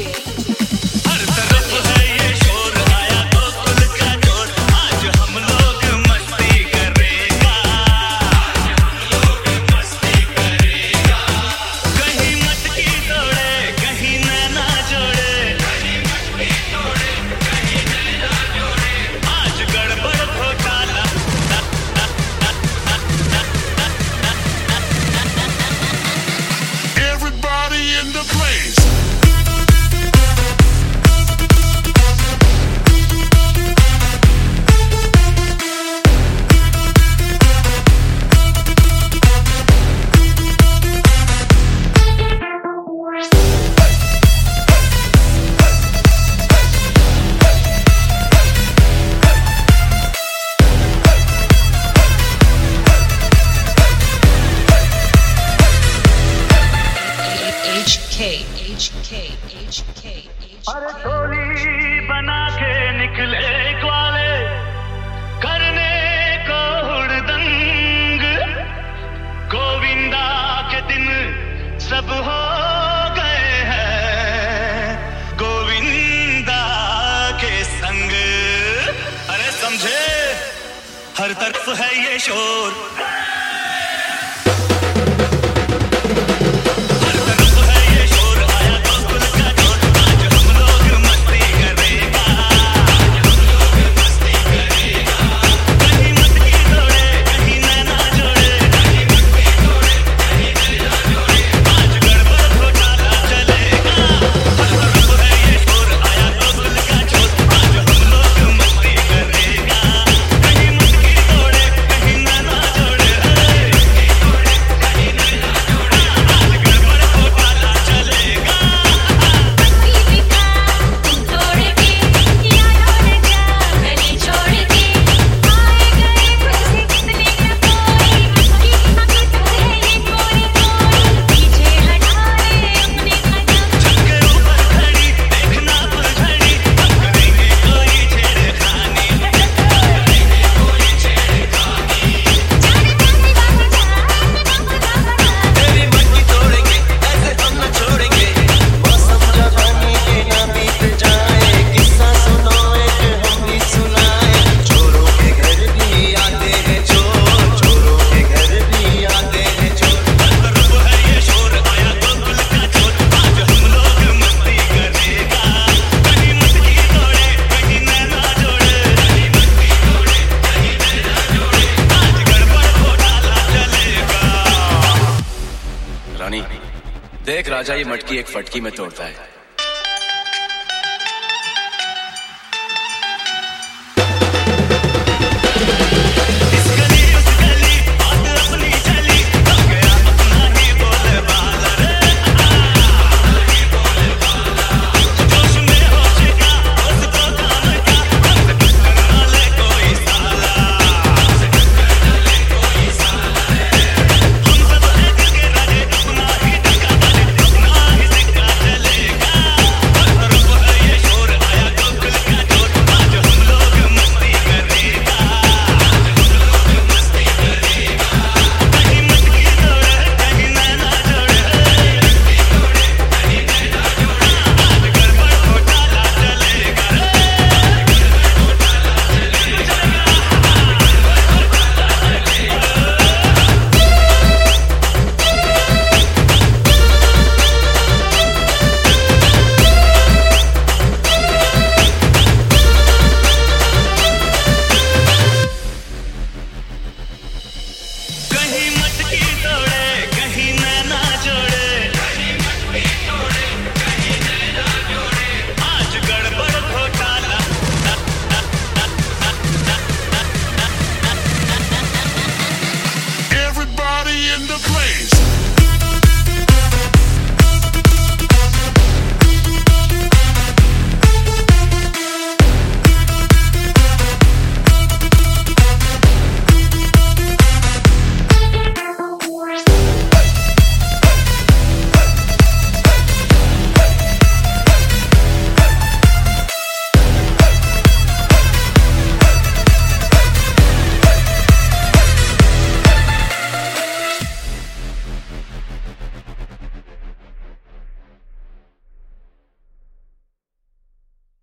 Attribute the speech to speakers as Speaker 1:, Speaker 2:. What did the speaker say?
Speaker 1: Energy. अरे टोली बना के निकले ग्वाले, करने को हुड़दंग। गोविंदा के दिन सब हो गए हैं। गोविंदा के संग। अरे समझे, हर तरफ़ है ये शोर।
Speaker 2: रानी। देख राजा ये मटकी एक फटकी में तोड़ता है।